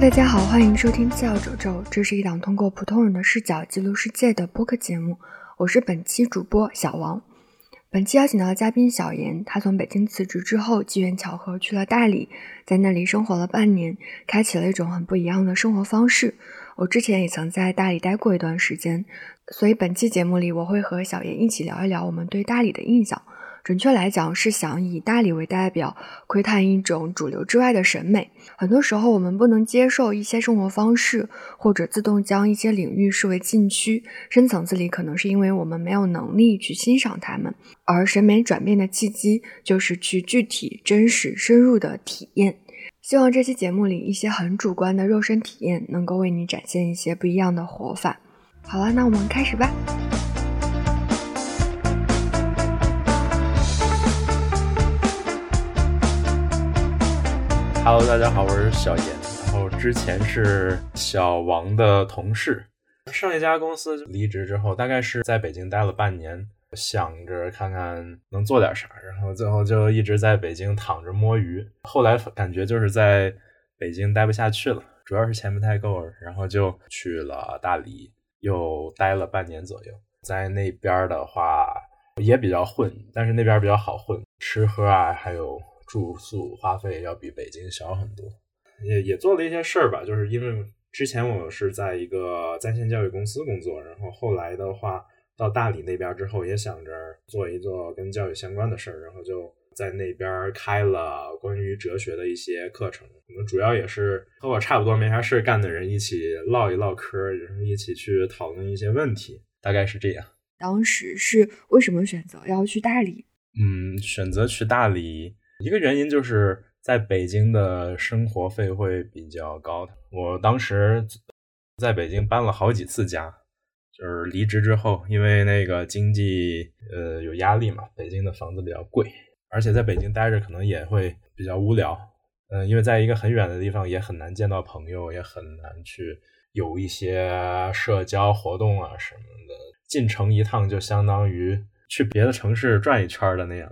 大家好，欢迎收听次要褶皱，这是一档通过普通人的视角记录世界的播客节目。我是本期主播小王。本期邀请到的嘉宾小严，他从北京辞职之后，机缘巧合去了大理，在那里生活了半年，开启了一种很不一样的生活方式。我之前也曾在大理待过一段时间，所以本期节目里我会和小严一起聊一聊我们对大理的印象。准确来讲，是想以大理为代表，窥探一种主流之外的审美。很多时候，我们不能接受一些生活方式，或者自动将一些领域视为禁区。深层次里，可能是因为我们没有能力去欣赏它们。而审美转变的契机，就是去具体、真实、深入的体验。希望这期节目里一些很主观的肉身体验，能够为你展现一些不一样的活法。好了，那我们开始吧。Hello，大家好，我是小严，然后之前是小王的同事，上一家公司离职之后，大概是在北京待了半年，想着看看能做点啥，然后最后就一直在北京躺着摸鱼。后来感觉就是在北京待不下去了，主要是钱不太够，然后就去了大理，又待了半年左右。在那边的话也比较混，但是那边比较好混，吃喝啊，还有。住宿花费要比北京小很多，也也做了一些事儿吧。就是因为之前我是在一个在线教育公司工作，然后后来的话到大理那边之后，也想着做一做跟教育相关的事儿，然后就在那边开了关于哲学的一些课程。我们主要也是和我差不多没啥事干的人一起唠一唠嗑，然后一起去讨论一些问题，大概是这样。当时是为什么选择要去大理？嗯，选择去大理。一个原因就是在北京的生活费会比较高。我当时在北京搬了好几次家，就是离职之后，因为那个经济呃有压力嘛，北京的房子比较贵，而且在北京待着可能也会比较无聊。嗯，因为在一个很远的地方也很难见到朋友，也很难去有一些社交活动啊什么的。进城一趟就相当于去别的城市转一圈的那样。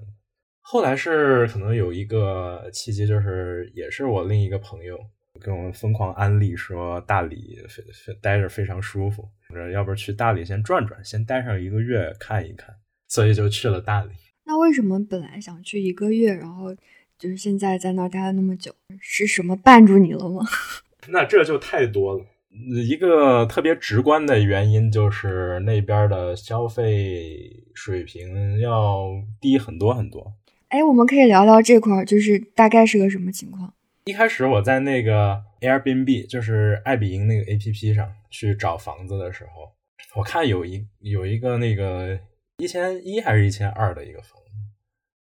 后来是可能有一个契机，就是也是我另一个朋友跟我疯狂安利说大理非非待着非常舒服，说要不去大理先转转，先待上一个月看一看，所以就去了大理。那为什么本来想去一个月，然后就是现在在那儿待了那么久，是什么绊住你了吗？那这就太多了。一个特别直观的原因就是那边的消费水平要低很多很多。哎，我们可以聊聊这块儿，就是大概是个什么情况？一开始我在那个 Airbnb，就是爱彼迎那个 APP 上去找房子的时候，我看有一有一个那个一千一还是一千二的一个房子，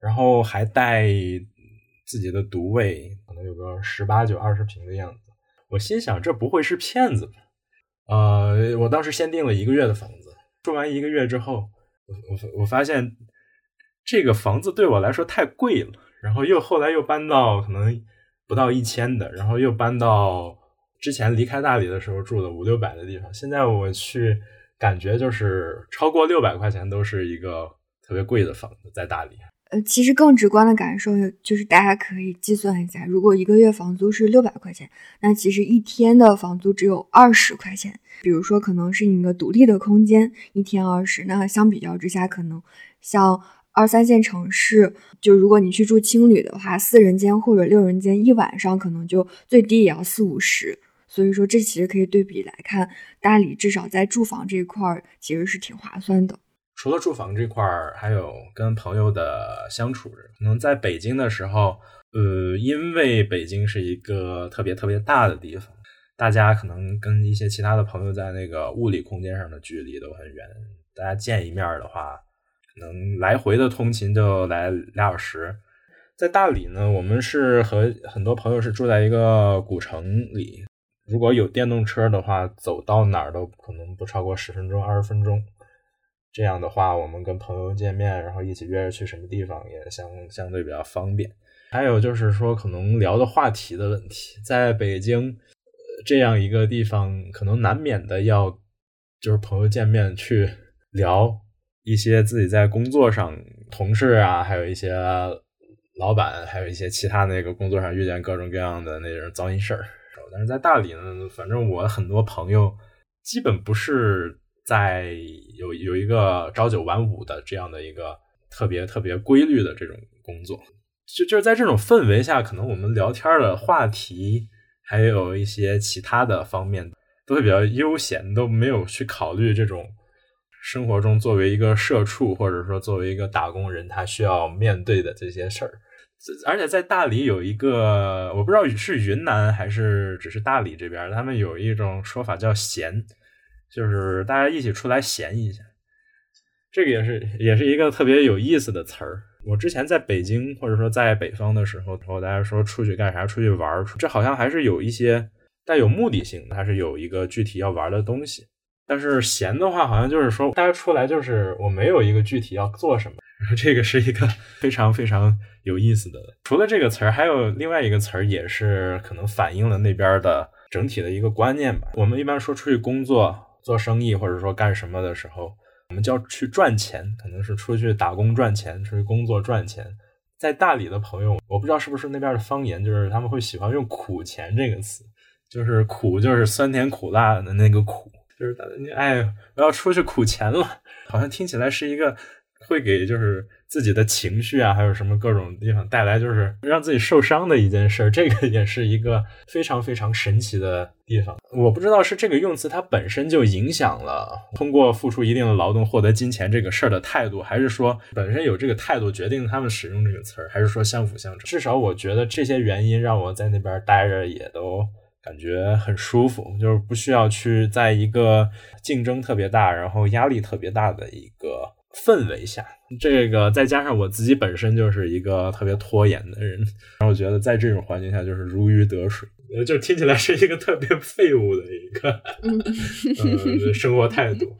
然后还带自己的独卫，可能有个十八九二十平的样子。我心想，这不会是骗子吧？呃，我当时先订了一个月的房子，住完一个月之后，我我我发现。这个房子对我来说太贵了，然后又后来又搬到可能不到一千的，然后又搬到之前离开大理的时候住的五六百的地方。现在我去，感觉就是超过六百块钱都是一个特别贵的房子，在大理。呃，其实更直观的感受就是大家可以计算一下，如果一个月房租是六百块钱，那其实一天的房租只有二十块钱。比如说，可能是你一个独立的空间，一天二十，那相比较之下，可能像。二三线城市，就如果你去住青旅的话，四人间或者六人间，一晚上可能就最低也要四五十。所以说，这其实可以对比来看，大理至少在住房这一块儿其实是挺划算的。除了住房这块儿，还有跟朋友的相处。可能在北京的时候，呃，因为北京是一个特别特别大的地方，大家可能跟一些其他的朋友在那个物理空间上的距离都很远，大家见一面的话。能来回的通勤就来俩小时，在大理呢，我们是和很多朋友是住在一个古城里，如果有电动车的话，走到哪儿都可能不超过十分钟、二十分钟。这样的话，我们跟朋友见面，然后一起约着去什么地方也相相对比较方便。还有就是说，可能聊的话题的问题，在北京这样一个地方，可能难免的要就是朋友见面去聊。一些自己在工作上同事啊，还有一些老板，还有一些其他那个工作上遇见各种各样的那种糟心事儿，但是在大理呢，反正我很多朋友基本不是在有有一个朝九晚五的这样的一个特别特别规律的这种工作，就就是在这种氛围下，可能我们聊天的话题还有一些其他的方面都会比较悠闲，都没有去考虑这种生活中作为一个社畜或者说作为一个打工人他需要面对的这些事儿。而且在大理有一个，我不知道是云南还是只是大理这边，他们有一种说法叫“闲”，就是大家一起出来闲一下。这个也是也是一个特别有意思的词儿。我之前在北京或者说在北方的时候，然后大家说出去干啥？出去玩，这好像还是有一些带有目的性，它是有一个具体要玩的东西。但是闲的话，好像就是说大家出来就是我没有一个具体要做什么。这个是一个 非常非常有意思的。除了这个词儿，还有另外一个词儿，也是可能反映了那边的整体的一个观念吧。我们一般说出去工作、做生意，或者说干什么的时候，我们叫去赚钱，可能是出去打工赚钱，出去工作赚钱。在大理的朋友，我不知道是不是那边的方言，就是他们会喜欢用“苦钱”这个词，就是苦就是酸甜苦辣的那个苦，就是你哎，我要出去苦钱了，好像听起来是一个。会给就是自己的情绪啊，还有什么各种地方带来就是让自己受伤的一件事，这个也是一个非常非常神奇的地方。我不知道是这个用词它本身就影响了通过付出一定的劳动获得金钱这个事儿的态度，还是说本身有这个态度决定他们使用这个词儿，还是说相辅相成？至少我觉得这些原因让我在那边待着也都感觉很舒服，就是不需要去在一个竞争特别大，然后压力特别大的一个。氛围下，这个再加上我自己本身就是一个特别拖延的人，然后我觉得在这种环境下就是如鱼得水，就听起来是一个特别废物的一个嗯生活态度。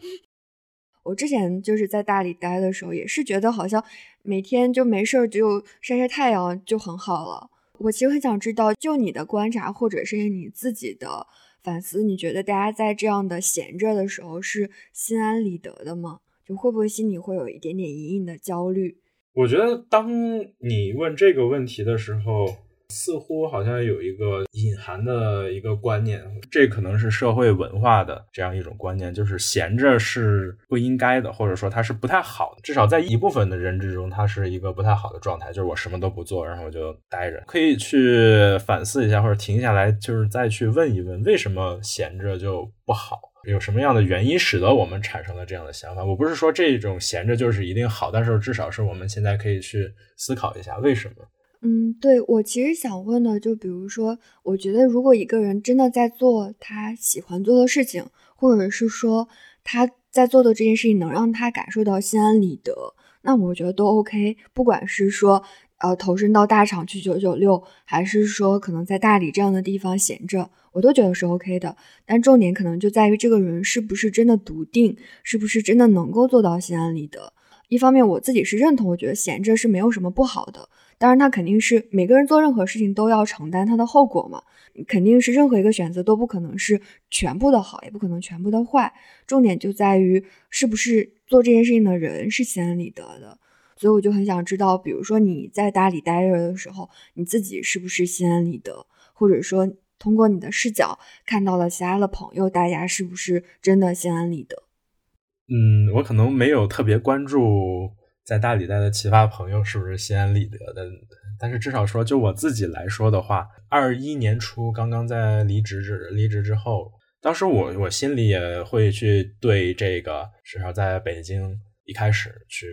我之前就是在大理待的时候，也是觉得好像每天就没事儿就晒晒太阳就很好了。我其实很想知道，就你的观察或者是你自己的反思，你觉得大家在这样的闲着的时候是心安理得的吗？就会不会心里会有一点点隐隐的焦虑？我觉得，当你问这个问题的时候。似乎好像有一个隐含的一个观念，这可能是社会文化的这样一种观念，就是闲着是不应该的，或者说它是不太好的。至少在一部分的人之中，它是一个不太好的状态，就是我什么都不做，然后我就待着。可以去反思一下，或者停下来，就是再去问一问，为什么闲着就不好？有什么样的原因使得我们产生了这样的想法？我不是说这种闲着就是一定好，但是至少是我们现在可以去思考一下为什么。嗯，对我其实想问的，就比如说，我觉得如果一个人真的在做他喜欢做的事情，或者是说他在做的这件事情能让他感受到心安理得，那我觉得都 OK。不管是说呃投身到大厂去九九六，还是说可能在大理这样的地方闲着，我都觉得是 OK 的。但重点可能就在于这个人是不是真的笃定，是不是真的能够做到心安理得。一方面我自己是认同，我觉得闲着是没有什么不好的。当然，他肯定是每个人做任何事情都要承担他的后果嘛，肯定是任何一个选择都不可能是全部的好，也不可能全部的坏。重点就在于是不是做这件事情的人是心安理得的。所以我就很想知道，比如说你在大理待着的时候，你自己是不是心安理得，或者说通过你的视角看到了其他的朋友，大家是不是真的心安理得？嗯，我可能没有特别关注。在大理待的奇葩朋友是不是心安理得的？但是至少说，就我自己来说的话，二一年初刚刚在离职之离职之后，当时我我心里也会去对这个至少在北京一开始去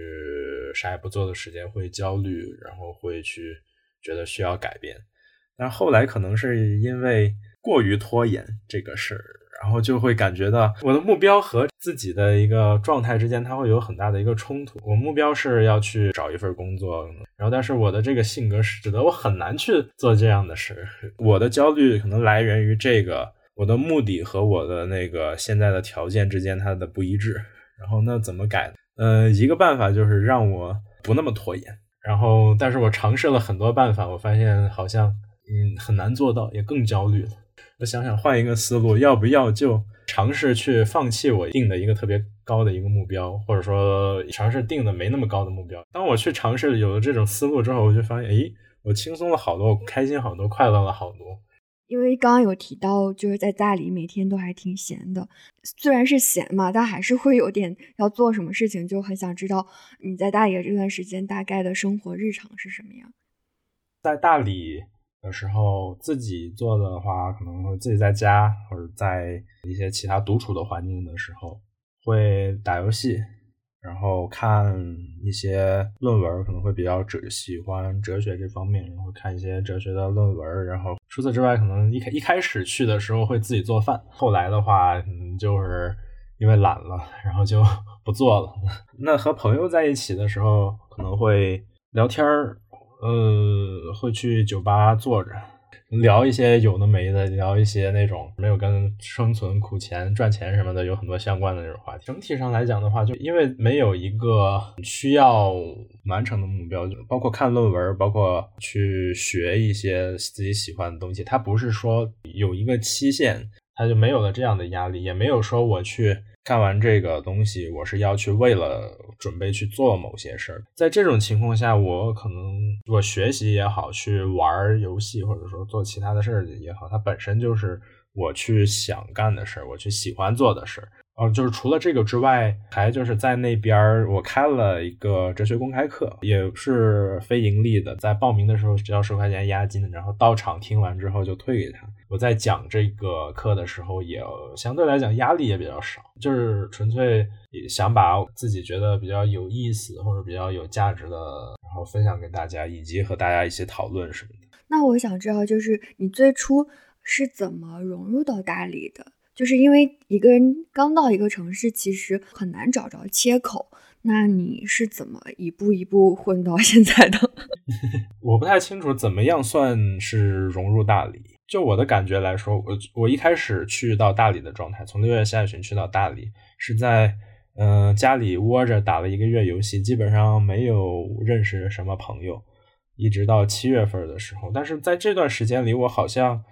啥也不做的时间会焦虑，然后会去觉得需要改变。但后来可能是因为过于拖延这个事儿。然后就会感觉到我的目标和自己的一个状态之间，它会有很大的一个冲突。我目标是要去找一份工作，然后但是我的这个性格使得我很难去做这样的事。我的焦虑可能来源于这个，我的目的和我的那个现在的条件之间它的不一致。然后那怎么改？呃，一个办法就是让我不那么拖延。然后，但是我尝试了很多办法，我发现好像嗯很难做到，也更焦虑了。我想想换一个思路，要不要就尝试去放弃我定的一个特别高的一个目标，或者说尝试定的没那么高的目标。当我去尝试有了这种思路之后，我就发现，诶，我轻松了好多，我开心好多，快乐了好多。因为刚刚有提到，就是在大理每天都还挺闲的，虽然是闲嘛，但还是会有点要做什么事情，就很想知道你在大理这段时间大概的生活日常是什么样。在大理的时候，自己做的话，可能会自己在家或者在一些其他独处的环境的时候，会打游戏。然后看一些论文，可能会比较哲喜欢哲学这方面，然后看一些哲学的论文。然后除此之外，可能一开一开始去的时候会自己做饭，后来的话，嗯，就是因为懒了，然后就 不做了。那和朋友在一起的时候，可能会聊天儿，呃，会去酒吧坐着。聊一些有的没的，聊一些那种没有跟生存、苦钱、赚钱什么的有很多相关的那种话题。整体上来讲的话，就因为没有一个需要完成的目标，就包括看论文，包括去学一些自己喜欢的东西，它不是说有一个期限，它就没有了这样的压力，也没有说我去。看完这个东西，我是要去为了准备去做某些事儿。在这种情况下，我可能我学习也好，去玩游戏或者说做其他的事儿也好，它本身就是我去想干的事儿，我去喜欢做的事儿。哦，就是除了这个之外，还就是在那边儿，我开了一个哲学公开课，也是非盈利的。在报名的时候只要十块钱押金，然后到场听完之后就退给他。我在讲这个课的时候，也相对来讲压力也比较少，就是纯粹想把自己觉得比较有意思或者比较有价值的，然后分享给大家，以及和大家一起讨论什么的。那我想知道，就是你最初是怎么融入到大理的？就是因为一个人刚到一个城市，其实很难找着切口。那你是怎么一步一步混到现在的？我不太清楚怎么样算是融入大理。就我的感觉来说，我我一开始去到大理的状态，从六月下旬去到大理，是在嗯家里窝着打了一个月游戏，基本上没有认识什么朋友，一直到七月份的时候。但是在这段时间里，我好像。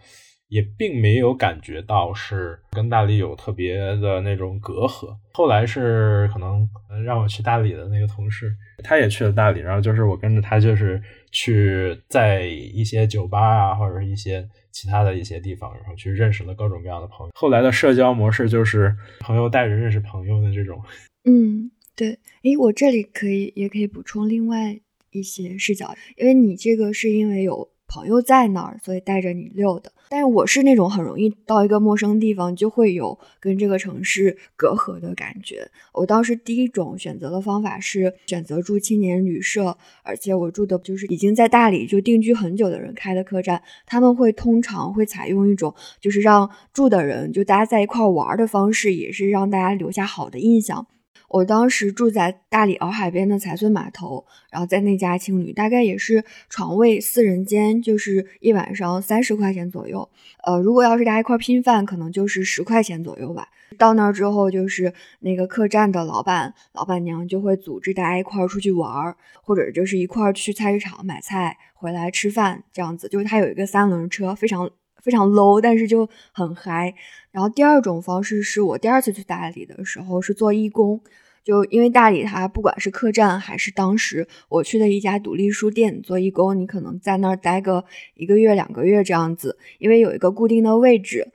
也并没有感觉到是跟大理有特别的那种隔阂。后来是可能让我去大理的那个同事，他也去了大理，然后就是我跟着他，就是去在一些酒吧啊，或者是一些其他的一些地方，然后去认识了各种各样的朋友。后来的社交模式就是朋友带着认识朋友的这种。嗯，对。诶，我这里可以也可以补充另外一些视角，因为你这个是因为有。朋友在那儿，所以带着你溜的。但是我是那种很容易到一个陌生地方就会有跟这个城市隔阂的感觉。我当时第一种选择的方法是选择住青年旅社，而且我住的就是已经在大理就定居很久的人开的客栈。他们会通常会采用一种就是让住的人就大家在一块玩的方式，也是让大家留下好的印象。我当时住在大理洱海边的财村码头，然后在那家青旅，大概也是床位四人间，就是一晚上三十块钱左右。呃，如果要是大家一块拼饭，可能就是十块钱左右吧。到那儿之后，就是那个客栈的老板、老板娘就会组织大家一块出去玩儿，或者就是一块去菜市场买菜回来吃饭这样子。就是他有一个三轮车，非常非常 low，但是就很嗨。然后第二种方式是我第二次去大理的时候是做义工。就因为大理，它不管是客栈还是当时我去的一家独立书店做义工，你可能在那儿待个一个月、两个月这样子，因为有一个固定的位置，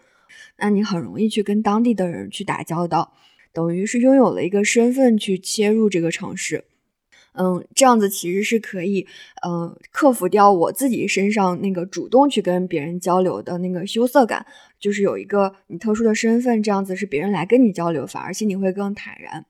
那你很容易去跟当地的人去打交道，等于是拥有了一个身份去切入这个城市。嗯，这样子其实是可以，嗯，克服掉我自己身上那个主动去跟别人交流的那个羞涩感，就是有一个你特殊的身份，这样子是别人来跟你交流，反而心里会更坦然。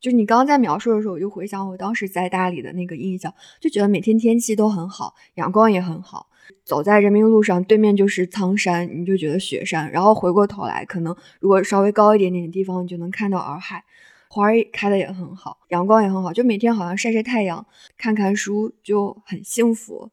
就你刚刚在描述的时候，我就回想我当时在大理的那个印象，就觉得每天天气都很好，阳光也很好。走在人民路上，对面就是苍山，你就觉得雪山。然后回过头来，可能如果稍微高一点点的地方，你就能看到洱海，花儿开的也很好，阳光也很好，就每天好像晒晒太阳、看看书就很幸福。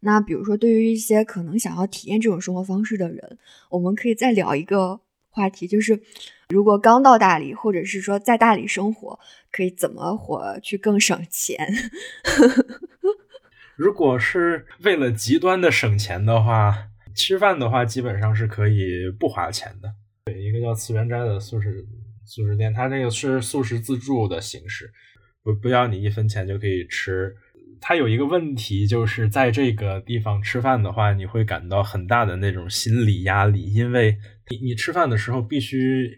那比如说，对于一些可能想要体验这种生活方式的人，我们可以再聊一个话题，就是。如果刚到大理，或者是说在大理生活，可以怎么活去更省钱？如果是为了极端的省钱的话，吃饭的话基本上是可以不花钱的。对，一个叫次元斋的素食素食店，它这个是素食自助的形式，不不要你一分钱就可以吃。它有一个问题，就是在这个地方吃饭的话，你会感到很大的那种心理压力，因为你你吃饭的时候必须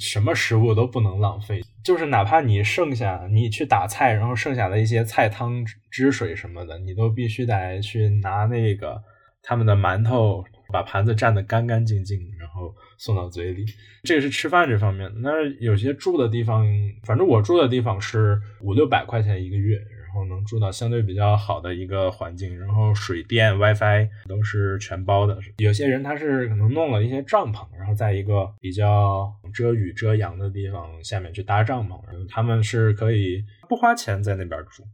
什么食物都不能浪费，就是哪怕你剩下你去打菜，然后剩下的一些菜汤汁水什么的，你都必须得去拿那个他们的馒头把盘子蘸得干干净净，然送到嘴里。这个是吃饭这方面。那有些住的地方，反正我住的地方是五六百块钱一个月。然后能住到相对比较好的一个环境，然后水电、WiFi 都是全包的。有些人他是可能弄了一些帐篷，然后在一个比较遮雨遮阳的地方下面去搭帐篷，然后他们是可以不花钱在那边住。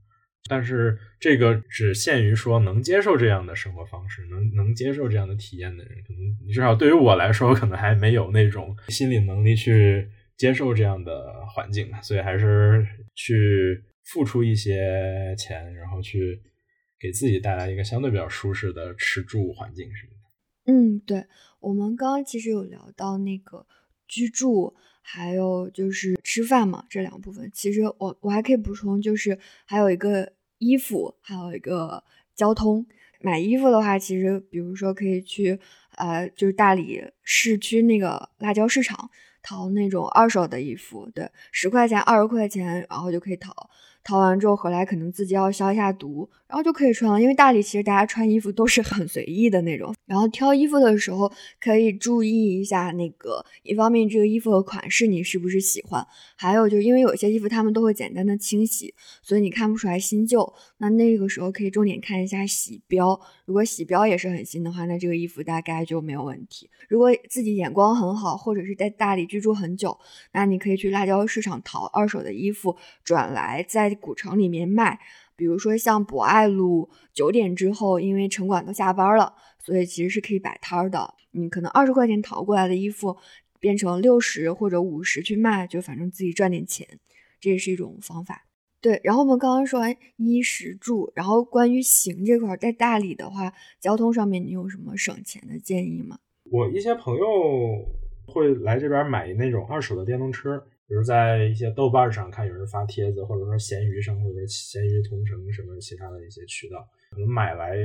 但是这个只限于说能接受这样的生活方式，能能接受这样的体验的人，可能至少对于我来说，可能还没有那种心理能力去接受这样的环境，所以还是去。付出一些钱，然后去给自己带来一个相对比较舒适的吃住环境什么的。嗯，对，我们刚刚其实有聊到那个居住，还有就是吃饭嘛，这两部分。其实我我还可以补充，就是还有一个衣服，还有一个交通。买衣服的话，其实比如说可以去呃，就是大理市区那个辣椒市场淘那种二手的衣服，对，十块钱、二十块钱，然后就可以淘。淘完之后回来，可能自己要消一下毒，然后就可以穿了。因为大理其实大家穿衣服都是很随意的那种。然后挑衣服的时候可以注意一下那个，一方面这个衣服的款式你是不是喜欢，还有就是因为有些衣服他们都会简单的清洗，所以你看不出来新旧。那那个时候可以重点看一下洗标，如果洗标也是很新的话，那这个衣服大概就没有问题。如果自己眼光很好，或者是在大理居住很久，那你可以去辣椒市场淘二手的衣服，转来在。古城里面卖，比如说像博爱路九点之后，因为城管都下班了，所以其实是可以摆摊的。你可能二十块钱淘过来的衣服，变成六十或者五十去卖，就反正自己赚点钱，这也是一种方法。对，然后我们刚刚说完衣食住，然后关于行这块，在大理的话，交通上面你有什么省钱的建议吗？我一些朋友会来这边买那种二手的电动车。比如在一些豆瓣上看有人发帖子，或者说闲鱼上，或者说闲鱼同城什么其他的一些渠道，可能买来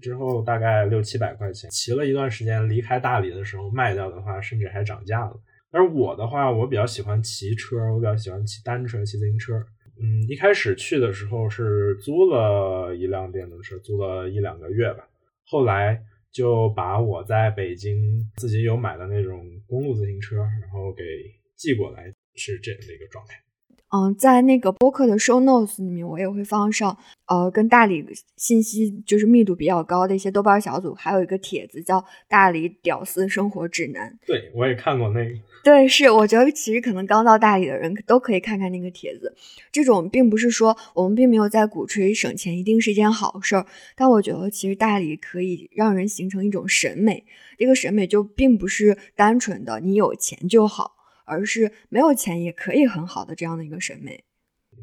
之后大概六七百块钱，骑了一段时间，离开大理的时候卖掉的话，甚至还涨价了。而我的话，我比较喜欢骑车，我比较喜欢骑单车、骑自行车。嗯，一开始去的时候是租了一辆电动车，租了一两个月吧，后来就把我在北京自己有买的那种公路自行车，然后给寄过来。是这样的一个状态。嗯，在那个播客的 show notes 里面，我也会放上，呃，跟大理信息就是密度比较高的一些豆瓣小组，还有一个帖子叫《大理屌丝生活指南》。对，我也看过那个。对，是，我觉得其实可能刚到大理的人都可以看看那个帖子。这种并不是说我们并没有在鼓吹省钱一定是一件好事儿，但我觉得其实大理可以让人形成一种审美，这个审美就并不是单纯的你有钱就好。而是没有钱也可以很好的这样的一个审美。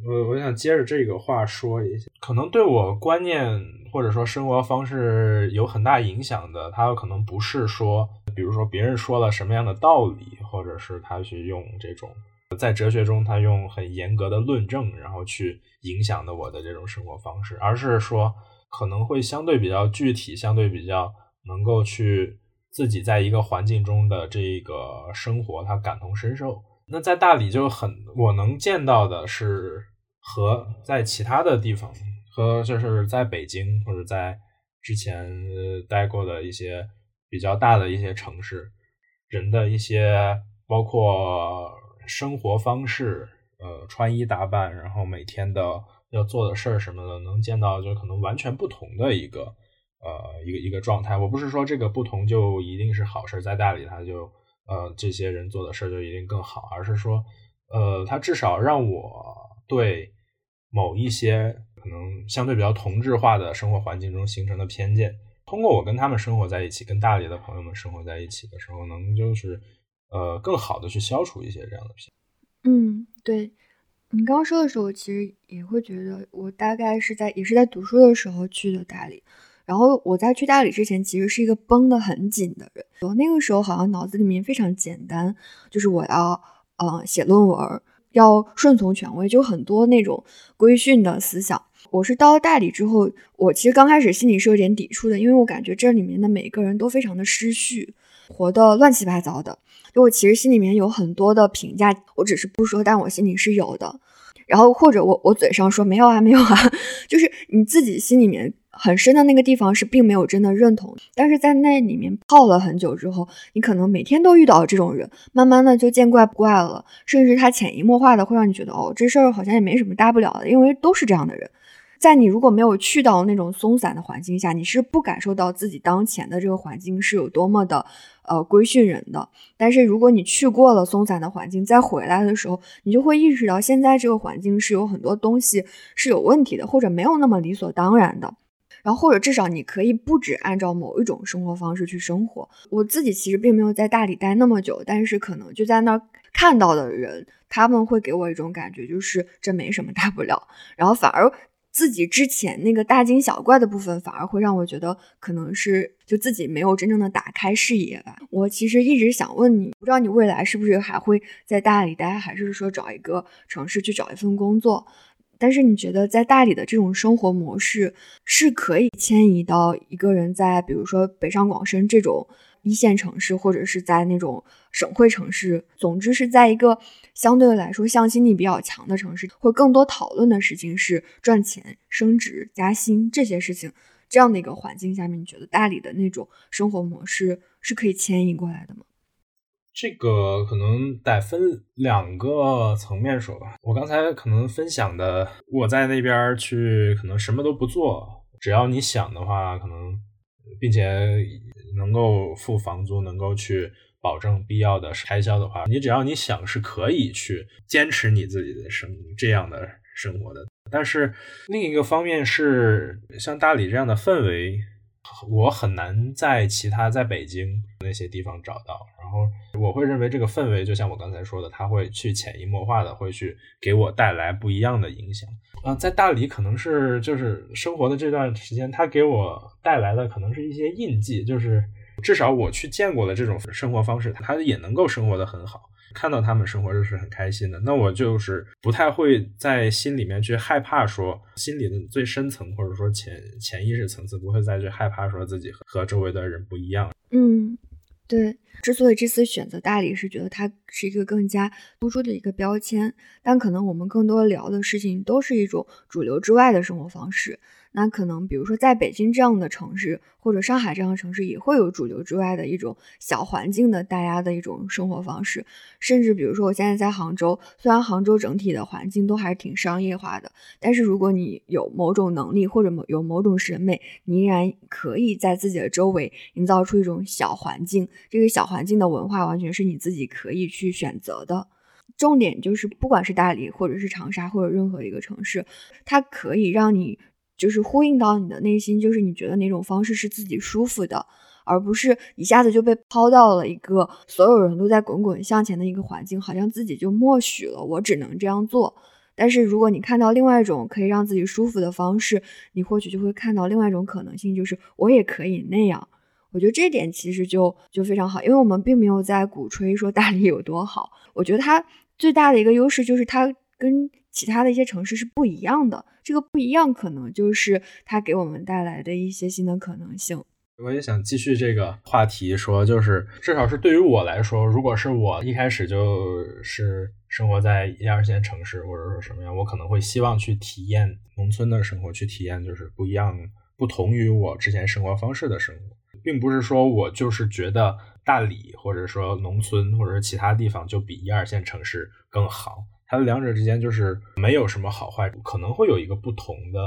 我我想接着这个话说一下，可能对我观念或者说生活方式有很大影响的，他可能不是说，比如说别人说了什么样的道理，或者是他去用这种在哲学中他用很严格的论证，然后去影响的我的这种生活方式，而是说可能会相对比较具体，相对比较能够去。自己在一个环境中的这个生活，他感同身受。那在大理就很，我能见到的是和在其他的地方，和就是在北京或者在之前待过的一些比较大的一些城市，人的一些包括生活方式，呃，穿衣打扮，然后每天的要做的事儿什么的，能见到就可能完全不同的一个。呃，一个一个状态，我不是说这个不同就一定是好事，在大理他就呃这些人做的事就一定更好，而是说呃他至少让我对某一些可能相对比较同质化的生活环境中形成的偏见，通过我跟他们生活在一起，跟大理的朋友们生活在一起的时候，能就是呃更好的去消除一些这样的偏嗯，对。你刚刚说的时候，我其实也会觉得，我大概是在也是在读书的时候去的大理。然后我在去大理之前，其实是一个绷得很紧的人。我那个时候好像脑子里面非常简单，就是我要呃写论文，要顺从权威，就很多那种规训的思想。我是到了大理之后，我其实刚开始心里是有点抵触的，因为我感觉这里面的每个人都非常的失序，活得乱七八糟的。就我其实心里面有很多的评价，我只是不说，但我心里是有的。然后或者我我嘴上说没有啊没有啊，就是你自己心里面。很深的那个地方是并没有真的认同，但是在那里面泡了很久之后，你可能每天都遇到这种人，慢慢的就见怪不怪了，甚至他潜移默化的会让你觉得，哦，这事儿好像也没什么大不了的，因为都是这样的人。在你如果没有去到那种松散的环境下，你是不感受到自己当前的这个环境是有多么的呃规训人的。但是如果你去过了松散的环境，再回来的时候，你就会意识到现在这个环境是有很多东西是有问题的，或者没有那么理所当然的。然后或者至少你可以不止按照某一种生活方式去生活。我自己其实并没有在大理待那么久，但是可能就在那儿看到的人，他们会给我一种感觉，就是这没什么大不了。然后反而自己之前那个大惊小怪的部分，反而会让我觉得可能是就自己没有真正的打开视野吧。我其实一直想问你，不知道你未来是不是还会在大理待，还是说找一个城市去找一份工作？但是你觉得在大理的这种生活模式是可以迁移到一个人在比如说北上广深这种一线城市，或者是在那种省会城市，总之是在一个相对来说向心力比较强的城市，会更多讨论的事情是赚钱、升职、加薪这些事情。这样的一个环境下面，你觉得大理的那种生活模式是可以迁移过来的吗？这个可能得分两个层面说吧。我刚才可能分享的，我在那边去，可能什么都不做，只要你想的话，可能，并且能够付房租，能够去保证必要的开销的话，你只要你想是可以去坚持你自己的生这样的生活的。但是另一个方面是，像大理这样的氛围。我很难在其他在北京那些地方找到，然后我会认为这个氛围就像我刚才说的，它会去潜移默化的会去给我带来不一样的影响。啊，在大理可能是就是生活的这段时间，它给我带来的可能是一些印记，就是至少我去见过的这种生活方式，它也能够生活的很好。看到他们生活就是很开心的，那我就是不太会在心里面去害怕说心里的最深层或者说潜潜意识层次不会再去害怕说自己和周围的人不一样。嗯，对。之所以这次选择大理，是觉得它是一个更加突出的一个标签，但可能我们更多聊的事情都是一种主流之外的生活方式。那可能，比如说在北京这样的城市，或者上海这样的城市，也会有主流之外的一种小环境的大家的一种生活方式。甚至比如说，我现在在杭州，虽然杭州整体的环境都还是挺商业化的，但是如果你有某种能力或者某有某种审美，你依然可以在自己的周围营造出一种小环境。这个小环境的文化完全是你自己可以去选择的。重点就是，不管是大理，或者是长沙，或者任何一个城市，它可以让你。就是呼应到你的内心，就是你觉得哪种方式是自己舒服的，而不是一下子就被抛到了一个所有人都在滚滚向前的一个环境，好像自己就默许了我只能这样做。但是如果你看到另外一种可以让自己舒服的方式，你或许就会看到另外一种可能性，就是我也可以那样。我觉得这点其实就就非常好，因为我们并没有在鼓吹说大理有多好。我觉得它最大的一个优势就是它跟其他的一些城市是不一样的。这个不一样，可能就是它给我们带来的一些新的可能性。我也想继续这个话题，说就是至少是对于我来说，如果是我一开始就是生活在一二线城市，或者说什么样，我可能会希望去体验农村的生活，去体验就是不一样、不同于我之前生活方式的生活，并不是说我就是觉得大理或者说农村或者是其他地方就比一二线城市更好。它的两者之间就是没有什么好坏，可能会有一个不同的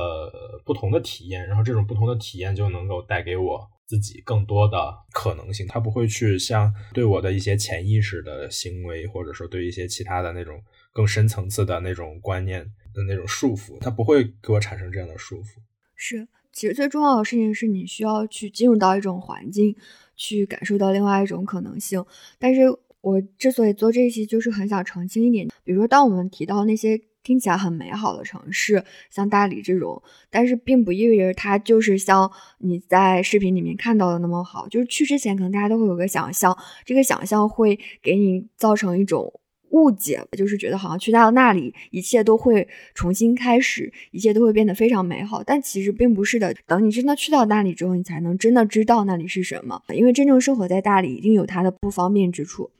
不同的体验，然后这种不同的体验就能够带给我自己更多的可能性。它不会去像对我的一些潜意识的行为，或者说对一些其他的那种更深层次的那种观念的那种束缚，它不会给我产生这样的束缚。是，其实最重要的事情是你需要去进入到一种环境，去感受到另外一种可能性，但是。我之所以做这期，就是很想澄清一点，比如说，当我们提到那些听起来很美好的城市，像大理这种，但是并不意味着它就是像你在视频里面看到的那么好。就是去之前，可能大家都会有个想象，这个想象会给你造成一种误解，就是觉得好像去到那里，一切都会重新开始，一切都会变得非常美好。但其实并不是的。等你真的去到那里之后，你才能真的知道那里是什么。因为真正生活在大理，一定有它的不方便之处。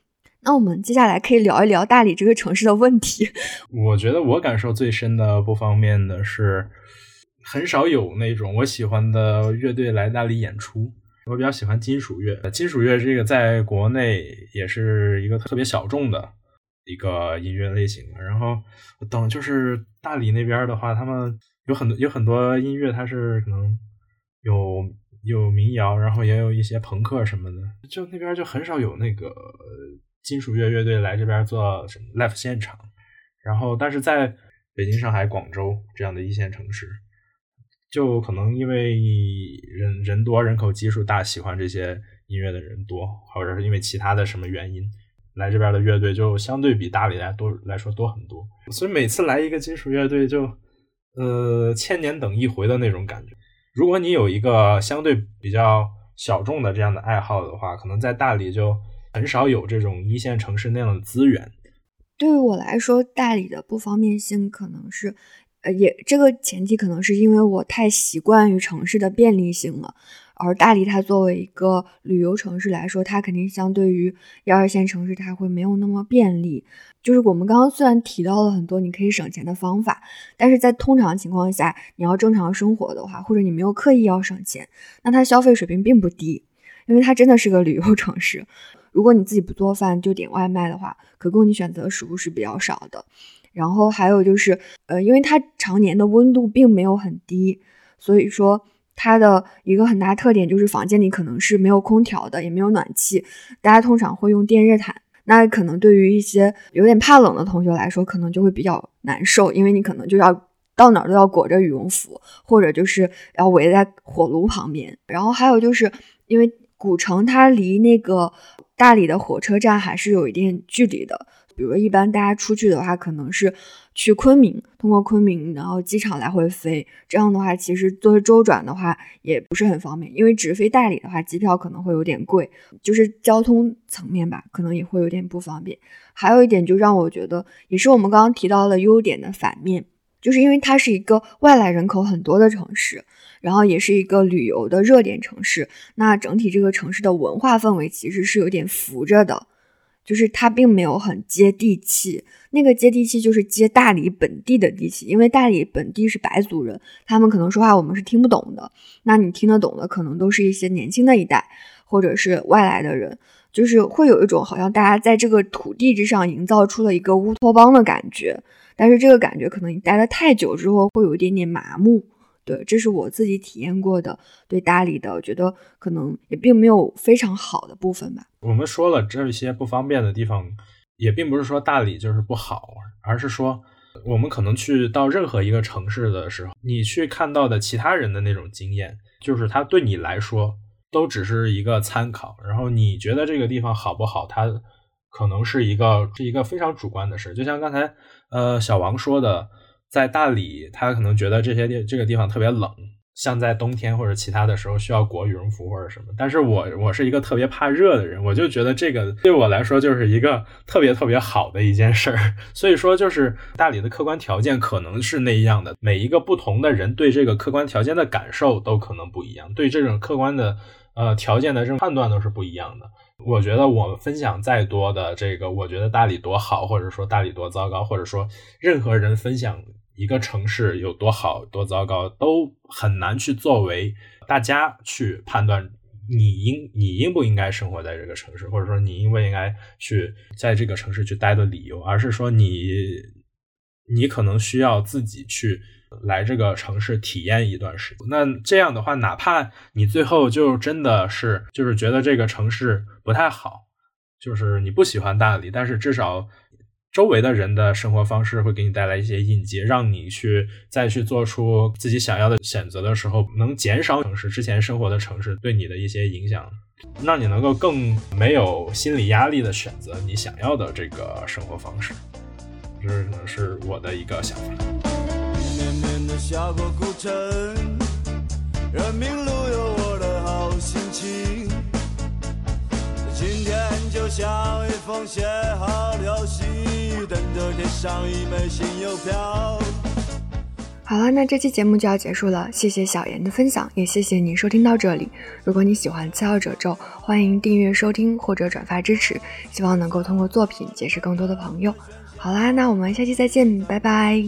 那我们接下来可以聊一聊大理这个城市的问题。我觉得我感受最深的不方便的是，很少有那种我喜欢的乐队来大理演出。我比较喜欢金属乐，金属乐这个在国内也是一个特别小众的一个音乐类型。然后等就是大理那边的话，他们有很多有很多音乐，它是可能有有民谣，然后也有一些朋克什么的，就那边就很少有那个金属乐乐队来这边做什么 live 现场。然后但是在北京、上海、广州这样的一线城市。就可能因为人人多，人口基数大，喜欢这些音乐的人多，或者是因为其他的什么原因，来这边的乐队就相对比大理来多来说多很多。所以每次来一个金属乐队，就呃千年等一回的那种感觉。如果你有一个相对比较小众的这样的爱好的话，可能在大理就很少有这种一线城市那样的资源。对于我来说，大理的不方便性可能是。呃，也这个前提可能是因为我太习惯于城市的便利性了，而大理它作为一个旅游城市来说，它肯定相对于一二线城市，它会没有那么便利。就是我们刚刚虽然提到了很多你可以省钱的方法，但是在通常情况下，你要正常生活的话，或者你没有刻意要省钱，那它消费水平并不低，因为它真的是个旅游城市。如果你自己不做饭就点外卖的话，可供你选择的食物是比较少的。然后还有就是，呃，因为它常年的温度并没有很低，所以说它的一个很大特点就是房间里可能是没有空调的，也没有暖气，大家通常会用电热毯。那可能对于一些有点怕冷的同学来说，可能就会比较难受，因为你可能就要到哪儿都要裹着羽绒服，或者就是要围在火炉旁边。然后还有就是因为古城它离那个大理的火车站还是有一定距离的。比如一般大家出去的话，可能是去昆明，通过昆明，然后机场来回飞。这样的话，其实作为周转的话，也不是很方便。因为直飞大理的话，机票可能会有点贵，就是交通层面吧，可能也会有点不方便。还有一点，就让我觉得，也是我们刚刚提到的优点的反面，就是因为它是一个外来人口很多的城市，然后也是一个旅游的热点城市。那整体这个城市的文化氛围其实是有点浮着的。就是它并没有很接地气，那个接地气就是接大理本地的地气，因为大理本地是白族人，他们可能说话我们是听不懂的，那你听得懂的可能都是一些年轻的一代或者是外来的人，就是会有一种好像大家在这个土地之上营造出了一个乌托邦的感觉，但是这个感觉可能你待了太久之后会有一点点麻木。对，这是我自己体验过的对大理的，我觉得可能也并没有非常好的部分吧。我们说了这些不方便的地方，也并不是说大理就是不好，而是说我们可能去到任何一个城市的时候，你去看到的其他人的那种经验，就是他对你来说都只是一个参考。然后你觉得这个地方好不好，它可能是一个是一个非常主观的事。就像刚才呃小王说的。在大理，他可能觉得这些地这个地方特别冷，像在冬天或者其他的时候需要裹羽绒服或者什么。但是我我是一个特别怕热的人，我就觉得这个对我来说就是一个特别特别好的一件事儿。所以说，就是大理的客观条件可能是那样的，每一个不同的人对这个客观条件的感受都可能不一样，对这种客观的呃条件的这种判断都是不一样的。我觉得我分享再多的这个，我觉得大理多好，或者说大理多糟糕，或者说任何人分享。一个城市有多好多糟糕，都很难去作为大家去判断你应你应不应该生活在这个城市，或者说你应不应该去在这个城市去待的理由，而是说你你可能需要自己去来这个城市体验一段时间。那这样的话，哪怕你最后就真的是就是觉得这个城市不太好，就是你不喜欢大理，但是至少。周围的人的生活方式会给你带来一些印记，让你去再去做出自己想要的选择的时候，能减少城市之前生活的城市对你的一些影响，让你能够更没有心理压力的选择你想要的这个生活方式。这可能是我的一个想法。绵绵的下过古城人民路有我的好心情，今天就像一封写好的信。贴上一枚新邮票。好了，那这期节目就要结束了，谢谢小严的分享，也谢谢您收听到这里。如果你喜欢次要褶皱，欢迎订阅收听或者转发支持，希望能够通过作品结识更多的朋友。好啦，那我们下期再见，拜拜。